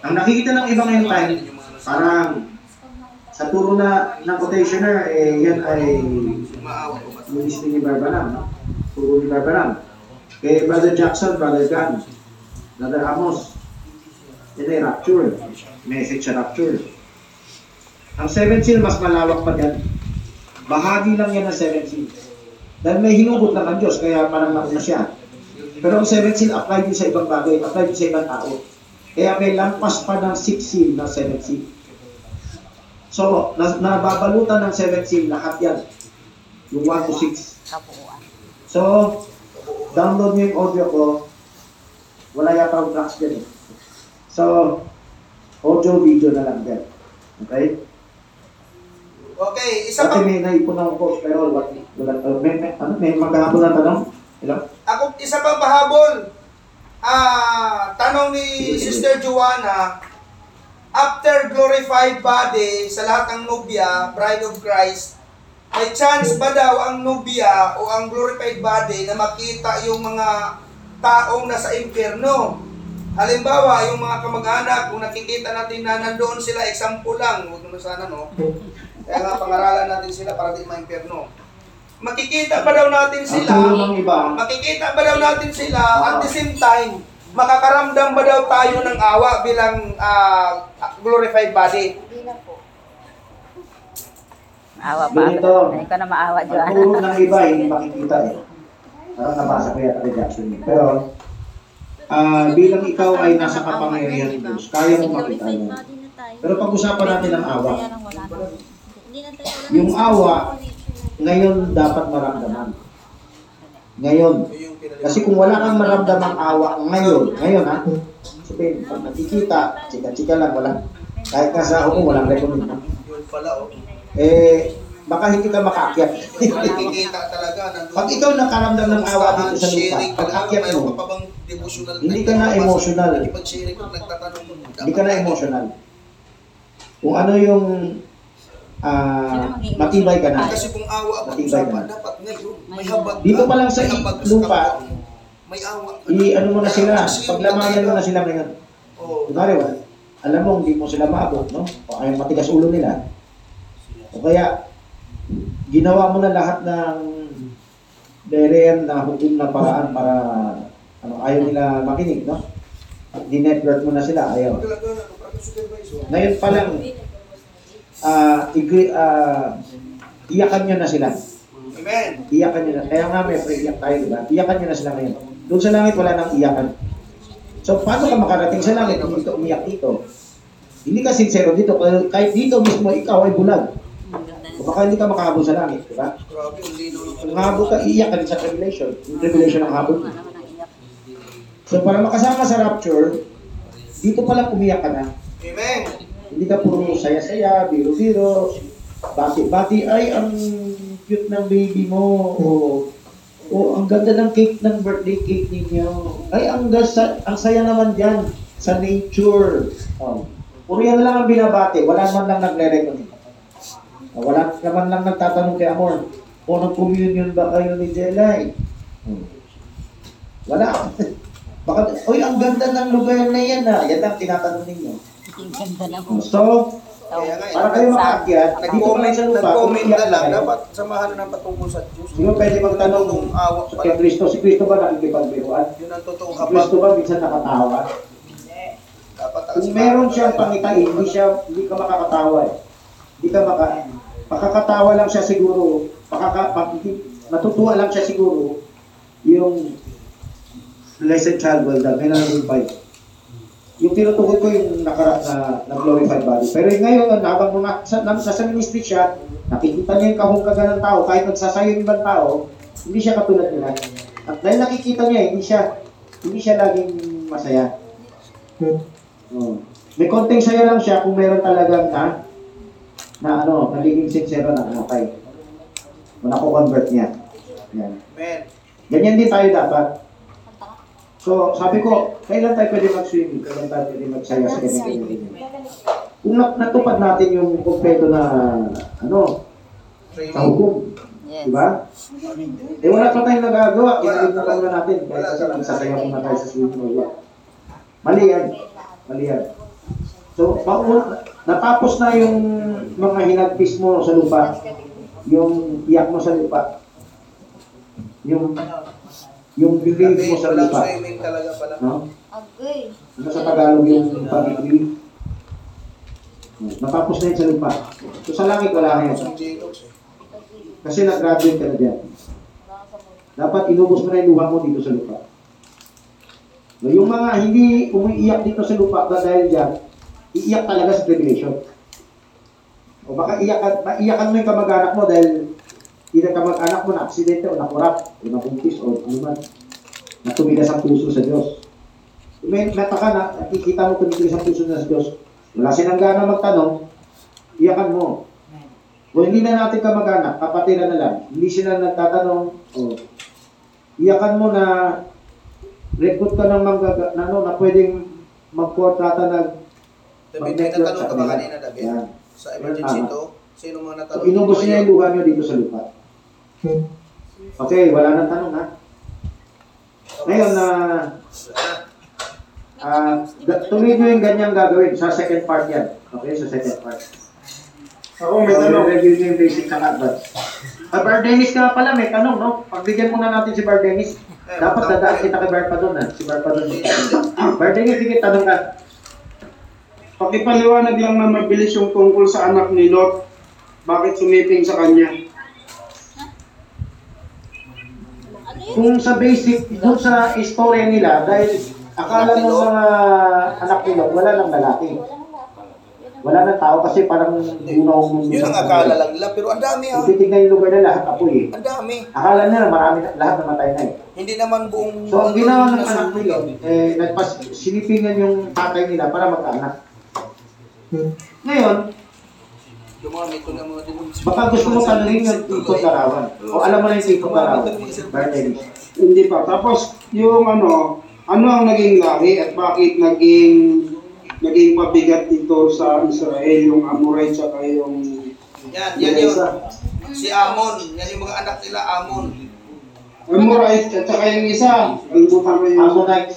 Ang nakikita ng ibang end time, parang sa turo na ng quotationer, eh, yan ay ministry ni Barbanam. no? Turo ni Barbanam. Kay Brother Jackson, Brother Gunn, Brother Amos, yan ay rapture. Message sa rapture. Ang seventh seal, mas malawak pa yan. Bahagi lang yan ng seventh seal. Dahil may hinugot lang ang Diyos, kaya parang nauna siya. Pero ang seventh seal apply din sa ibang bagay, apply din sa ibang tao. Kaya may lampas pa ng sixth seal ng seventh seal. So, na, nababalutan ng seventh seal lahat yan. Yung 1 to 6. Kabuuan. So, download nyo yung audio ko. Wala yata ang tracks dyan eh. So, audio video na lang din. Okay? Okay, isa pa. may naipon post pero wala, wala, may, may, ano, may magkahapon na tanong? Ilang? Ako, isa pang pahabol. Ah, tanong ni Sister Joanna, after glorified body sa lahat ng nobya, bride of Christ, may chance ba daw ang nobya o ang glorified body na makita yung mga taong nasa impyerno? Halimbawa, yung mga kamag-anak, kung nakikita natin na nandoon sila, example lang, huwag naman sana, no? Kaya nga, pangaralan natin sila para di ma-impyerno. Makikita ba daw natin Ang sila? turo ng iba, Makikita ba daw natin sila at the same time, makakaramdam ba daw tayo ng awa bilang ah, glorified body? Hindi na po. Maawa pa Ganito. Hindi ko na maawa, ang Joanna. turo ng iba, hindi makikita eh. Parang nabasa ko yata Jackson eh. Pero, ah bilang ikaw ay nasa kapangyarihan ng Diyos, kaya mo makita yan. Pero pag-usapan natin ang awa. Yung awa, ngayon dapat maramdaman. Ngayon. Kasi kung wala kang maramdamang awa ngayon, ngayon ha, sabihin, pag nakikita, chika-chika lang, wala. Kahit nga sa ako, walang recommend. Yun pala, oh. Eh, baka hindi ka makaakyat. Nakikita talaga. pag ikaw nakaramdam ng awa dito sa lupa, pag akyat mo, Hindi ka na emotional. Hindi ka na emotional. Kung ano yung ah, matibay ka na. Kasi kung awa ang Matibay pag-usapan, na. dapat ngayon. May habag ka. Dito pa lang sa may habag ka lupa, kapwa mo. May awa ka. I, ano mo na sila, Kasi yung paglamayan mo na sila ngayon. Oh. Kunwari, wala. alam mo, hindi mo sila maabot, no? O ay matigas ulo nila. O kaya, ginawa mo na lahat ng beren na hukom na paraan para ano, ayaw nila makinig, no? Di-network mo na sila, ayaw. Talaga supervisor. Ngayon pa lang, ah igri, ah, iyakan nyo na sila. Amen. Iyakan nyo na. Kaya nga may iyak tayo, di ba? Iyakan nyo na sila ngayon. Doon sa langit, wala nang iyakan. So, paano ka makarating sa langit kung ka umiyak dito? Hindi ka sincero dito. Kahit dito mismo, ikaw ay bulag. O baka hindi ka makahabol sa langit, di ba? Kung habol ka, iiyak ka rin sa tribulation. Yung tribulation ang habol. So, para makasama sa rapture, dito pa lang umiyak ka na. Amen. Hindi ka puro saya-saya, biro-biro, bati-bati, ay, ang cute ng baby mo, o, o ang ganda ng cake ng birthday cake ninyo. Ay, ang, gasa, ang saya naman dyan sa nature. Oh. Puro yan lang ang binabati, wala naman lang nagre-recommend. Oh, wala naman lang nagtatanong kay Amor, o nag-communion ba kayo ni Jelay? Hmm. Wala. Baka, oy, ang ganda ng lugar na yan ah. Yan ang tinatanong ninyo. Ganda na po. So, Kaya nga, eh, para kayo makaakyat, dito pa lang Nag-comment, sa lupa, nag-comment umiiyak na lang, kayo. dapat samahan na ng patungkol sa Diyos. Di ba pwede magtanong Yung awa kay pala. Kristo? Si Kristo ba nakikipagbiruan? Yun ang totoo Si habag. Kristo ba minsan nakatawa? Dapat Kung meron siyang pangitain, hindi siya, hindi ka makakatawa eh. Hindi ka maka, makakatawa lang siya siguro, makaka, pag, hindi- natutuwa lang siya siguro, yung blessed child will die, may nang-invite. Yung tinutukoy ko yung nakara, na, na glorified body. Pero yung ngayon, habang sa, nasa sa ministry siya, nakikita niya yung kahungkagan ng tao, kahit nagsasayo yung ibang tao, hindi siya katulad nila. At dahil nakikita niya, hindi siya, hindi siya laging masaya. Oh. May konting saya lang siya kung meron talagang na, na ano, nagiging sincero na namatay. Kung convert niya. Yan. Amen. Ganyan din tayo dapat. So, sabi ko, kailan tayo pwede mag-swimming? Kailan tayo pwede magsaya sa ganyan? Kung nat- natupad natin yung kumpleto na, ano, sa hukom. Yes. Diba? Eh, wala pa tayong nagagawa. Wala Kinalimutan na natin. Wala kasi talaga. nagsasayaw muna tayo sa swimming pool. Mali yan. Mali yan. So, paun, natapos na yung mga hinagpis mo sa lupa, yung iyak mo sa lupa, yung yung believe mo sa walang lupa, swimming talaga pala. no? Agay. Ano sa Tagalog yung pag-believe? Natapos na yun sa lupa. So sa langit wala na yun. Eh. Kasi nag-graduate ka na dyan. Dapat inubos mo na yung luha mo dito sa lupa. No, yung mga hindi umiiyak dito sa lupa ba dahil dyan, iiyak talaga sa tribulation. O baka iyakan, maiyakan mo yung kamag-anak mo dahil either kamag-anak mo na aksidente o nakurap o nabuntis o ano man. Na tumigas ang puso sa Diyos. May nataka na, nakikita mo tumigas ang puso na sa Diyos, wala silang gana magtanong, iyakan mo. Kung hindi na natin kamag-anak, kapatiran na lang, hindi sila nagtatanong, o iyakan mo na recruit ka ng mga na, ano, na pwedeng magportrata ng David, may natanong ka ba kanina, David? Yan. Sa emergency Tama. to, sino mga So, natanong? inubos niya yung luha niyo dito sa lupa. Okay, wala nang tanong ha. Ngayon na ah ga- tuloy niyo yung ganyang gagawin sa second part yan. Okay, sa second part. Ako may tanong. Review niyo yung basic na advance. Ah, Bar Dennis ka pala, may tanong, no? Pagbigyan muna natin si Bar Dennis. Dapat dadaan kita kay Bar pa doon, ha? Si Bar pa doon. Bar Dennis, sige, tanong ka. Pakipaliwanag lang na mabilis yung tungkol sa anak ni Lot. Bakit sumiping sa kanya? Kung sa basic, kung sa istorya nila, dahil akala ng mga anak nila, wala nang lalaki. Wala nang tao kasi parang gunaw mo. Yun ang akala lang nila, pero ang dami ha. Kung titignan yung lugar na lahat, apoy eh. Ang dami. Akala nila marami, na- lahat namatay na eh. Hindi naman buong... So, ang ginawa ng anak nila, eh, nagpas, sinipingan yung tatay nila para magkaanak. Ngayon, Yung mga mito ng mga demonstration. baka gusto mo tanungin yung tikot larawan. O alam mo na yung tikot larawan. Barney. Hindi pa. Tapos, yung ano, ano ang naging lahi at bakit naging naging pabigat dito sa Israel yung Amorite at yung Yan, yan yun. Si Amon. Yan yung mga anak nila, Amon. Amorite at saka yung isa, kalimutan ko yung Ammonites.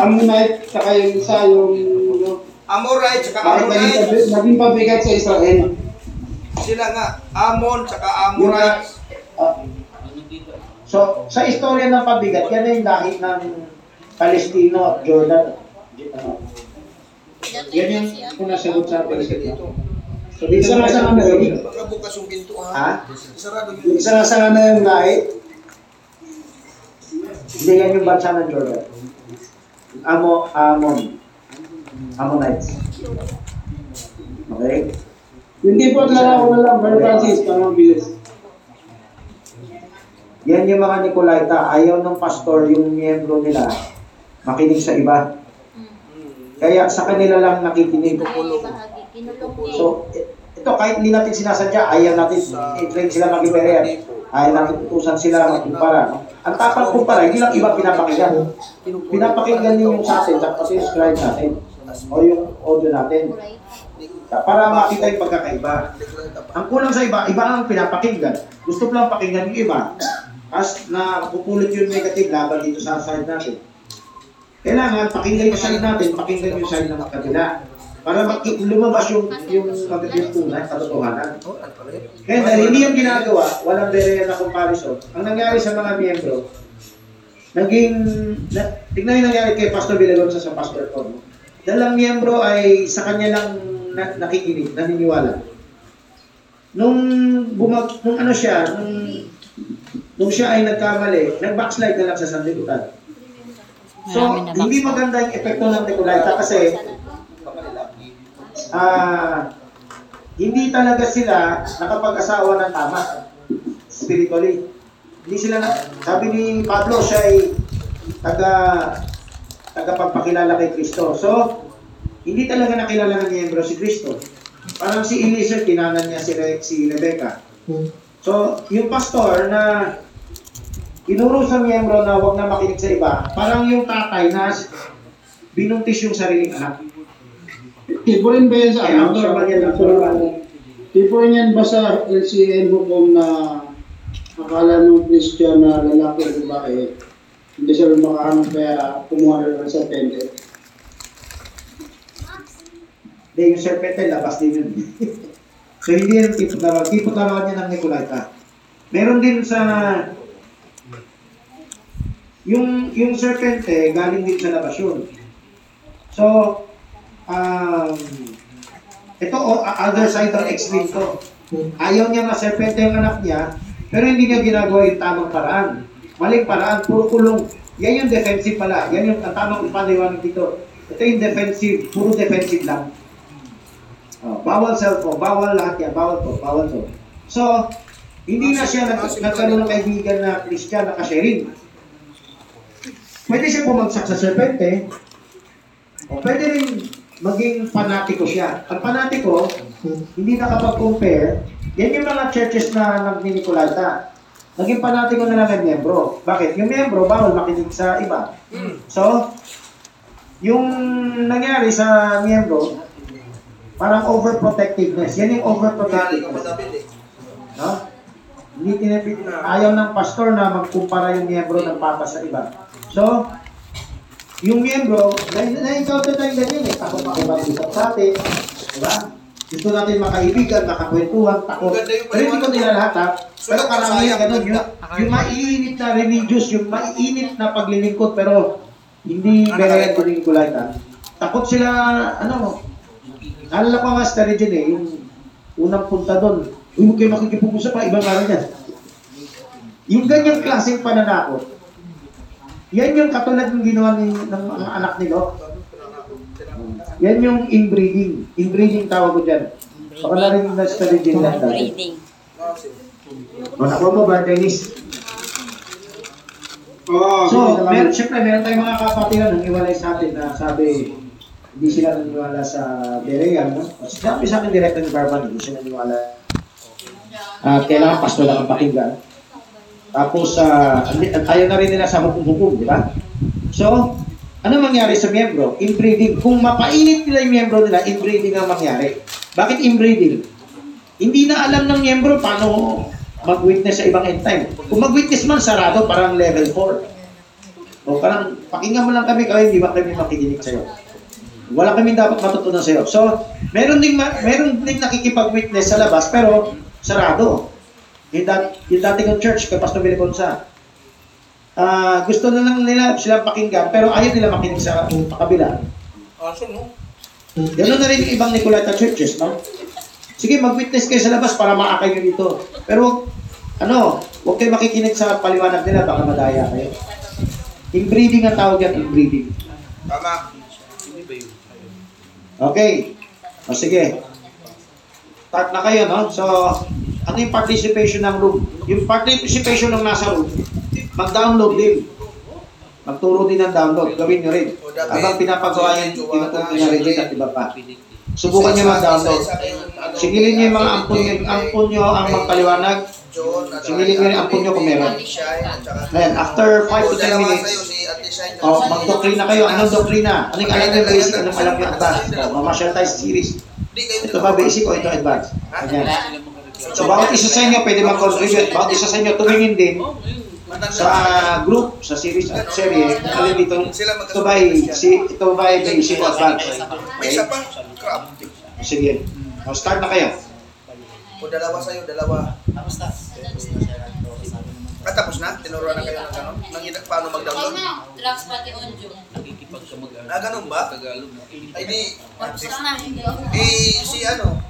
Ammonite at saka yung isa yung yung- Amorite, naging, Amorite. pabi- naging pabigat sa Israel. Sila nga, Amon, tsaka Amorite. Ah, so, sa istorya ng pabigat, yan na yung lahi ng Palestino at Jordan. Ah, yan yung kung nasagot sa basic. no? So, na nga sa sa ano, Baka bukas yung pinto Ha? ha. Sarado sa ano yung lahi, Hindi yan yung bansa ng Jordan. Amo, Amon. Ammonites. Okay? hindi po laro na lang, Brother Francis, parang bilis. Yan yung mga Nicolaita. Ayaw ng pastor, yung miyembro nila, makinig sa iba. Kaya sa kanila lang nakikinig. So, i- ito kahit hindi natin sinasadya, ayaw natin i-train sila mag-iberean. Ayaw natin utusan sila magkumpara. No? Ang tapang kumpara, hindi lang iba pinapakinggan. Pinapakinggan din yung sa atin, sa pati yung scribe natin. O yung audio natin. Para makita yung pagkakaiba. Ang kulang sa iba, iba ang pinapakinggan. Gusto ko lang pakinggan yung iba. As na pupulot yung negative laban dito sa side natin. Kailangan pakinggan yung side natin, pakinggan yung side ng kabila. Para lumabas yung yung magiging tunay, katotohanan. Kaya dahil hindi yung ginagawa, walang berean na comparison. Ang nangyari sa mga miyembro, naging, na, tignan yung nangyari kay Pastor Villagonsa sa Pastor Tom. Dalang miyembro ay sa kanya lang na, nakikinig, naniniwala. Nung bumag, nung ano siya, nung, nung siya ay nagkamali, nag-backslide na lang sa sanlibutan. So, hindi maganda yung epekto ng Nicolaita kasi ah hindi talaga sila nakapag-asawa ng tama spiritually. Hindi sila na, sabi ni Pablo siya ay taga tagapagpakilala kay Kristo. So, hindi talaga nakilala ng miyembro si Kristo. Parang si Eliezer, tinanan niya si, Re, si Rebecca. So, yung pastor na inuro sa miyembro na huwag na makinig sa iba, parang yung tatay na binuntis yung sariling anak. Tipo rin ba yan sa Kaya ano? abnormal yan, Sa, abnormal. tipo rin yan ba sa LCN hukom na akala nung Christian na lalaki o babae, hindi sila makahanap kaya kumuha na lang sa tente. Hindi, yung serpente, labas din yun. so, hindi yan tipot larawan. Tipot larawan niya ng Nicolaita. Meron din sa... Yung, yung serpente, galing din sa labas yun. So, um, ito, o, other side ng extreme to. Ayaw niya na serpente yung anak niya, pero hindi niya ginagawa yung tamang paraan. Maling paraan, puro kulong. Yan yung defensive pala. Yan yung ang tamang ipaniwanag dito. Ito yung defensive, puro defensive lang. Oh, bawal cellphone, bawal lahat yan, bawal to, bawal to. So, hindi na siya nag nagkaroon ng kaibigan na Christian na kasharing. Pwede siya bumagsak sa serpente, o pwede rin maging panatiko siya. Ang panatiko, hindi nakapag-compare, yan yung mga churches na nagninikulalta. Naging panatiko na lang ang miyembro. Bakit? Yung miyembro, bawal makinig sa iba. So, yung nangyari sa miyembro, parang overprotectiveness. Yan yung overprotectiveness. eh. No? Hindi tinipid, ayaw ng pastor na magkumpara yung miyembro ng papa sa iba. So, yung miyembro, na- na-encounter tayo ganyan eh. Takot makipag-usap sa atin. Diba? Gusto natin makaibigan, makakwentuhan, takot. Pero hindi ko nila lahat ha. Pero karamihan ganun. Yung, yung maiinit na religious, yung maiinit na paglilingkod, pero hindi Ano berayan ka- ko rin kulay ha. Takot sila, ano, Alala ko nga story din eh, yung unang punta doon, uy, huwag kayo makikipag-usap pa, ibang araw niyan. Yung ganyang klaseng pananakot, yan yung katulad ng ginawa ni, ng mga anak ni Lot. Yan yung inbreeding. Inbreeding tawag ko dyan. Baka narinig na story din lang dati. Ah, sige. O, nakuha mo ba, Dennis? Oo, So, ganun lang. meron, syempre, meron tayong mga kapatiran nang iwalay sa atin na sabi, hindi sila naniwala sa Berean, no? Sabi sa akin direkto ni Barman, hindi sila naniwala. At kailangan pasto lang ang pakinggan. Tapos, ah, uh, ayaw na rin nila sa hukum-hukum, di ba? So, ano mangyari sa miyembro? Inbreeding. Kung mapainit nila yung miyembro nila, inbreeding ang mangyari. Bakit inbreeding? Hindi na alam ng miyembro paano mag-witness sa ibang end time. Kung mag-witness man, sarado, parang level 4. O parang, pakinggan mo lang kami, kaya hindi ba kami makikinig sa'yo. Wala kami dapat matutunan sa'yo. So, meron ding, meron ding nakikipag-witness sa labas, pero sarado. Yung, dat, yung dati kong church, kay Pastor Billy Consa, ah gusto na lang nila sila pakinggan, pero ayaw nila makinig sa kabila. Ah, so, no? Ganoon na rin yung ibang Nicolata churches, no? Sige, mag-witness kayo sa labas para maakay nyo dito. Pero, ano, huwag kayo makikinig sa paliwanag nila, baka madaya kayo. Inbreeding ang tawag yan, inbreeding. Tama. Okay. O sige. Start na kayo, no? So, ano yung participation ng room? Yung participation ng nasa room, mag-download din. Magturo din ng download. Gawin nyo rin. Habang pinapagawa yung tinuturo niya rin at iba pa. Subukan nyo mag-download. Singilin nyo yung mga ampun nyo, ampun nyo ang magpaliwanag. Singilin nyo yung ampun nyo kung meron. Saka... Then, after 5 to 10 Dalawa minutes, oh, magdoktrina kayo. Anong doktrina? Anong alam nyo basic? Anong alam nyo advance? Oh, mamasyal tayo sa series. Ito ba basic o ito advance? Ayan. So, bawat isa sa inyo pwede mag-contribute. Bawat isa sa inyo tumingin din sa group, sa series at serye. Alin dito, ito ba ay, si, ito ba ay basic o advance? May isa pa. Crap. Sige. O, start na kayo. O dalawa sa'yo, dalawa. Ah, tapos na? Tinuruan na kayo ng gano'n? Nang ina- paano mag-download? Drugs pati onjo. Ah, ganun ba? Ay di, Tapos na. eh, si ano,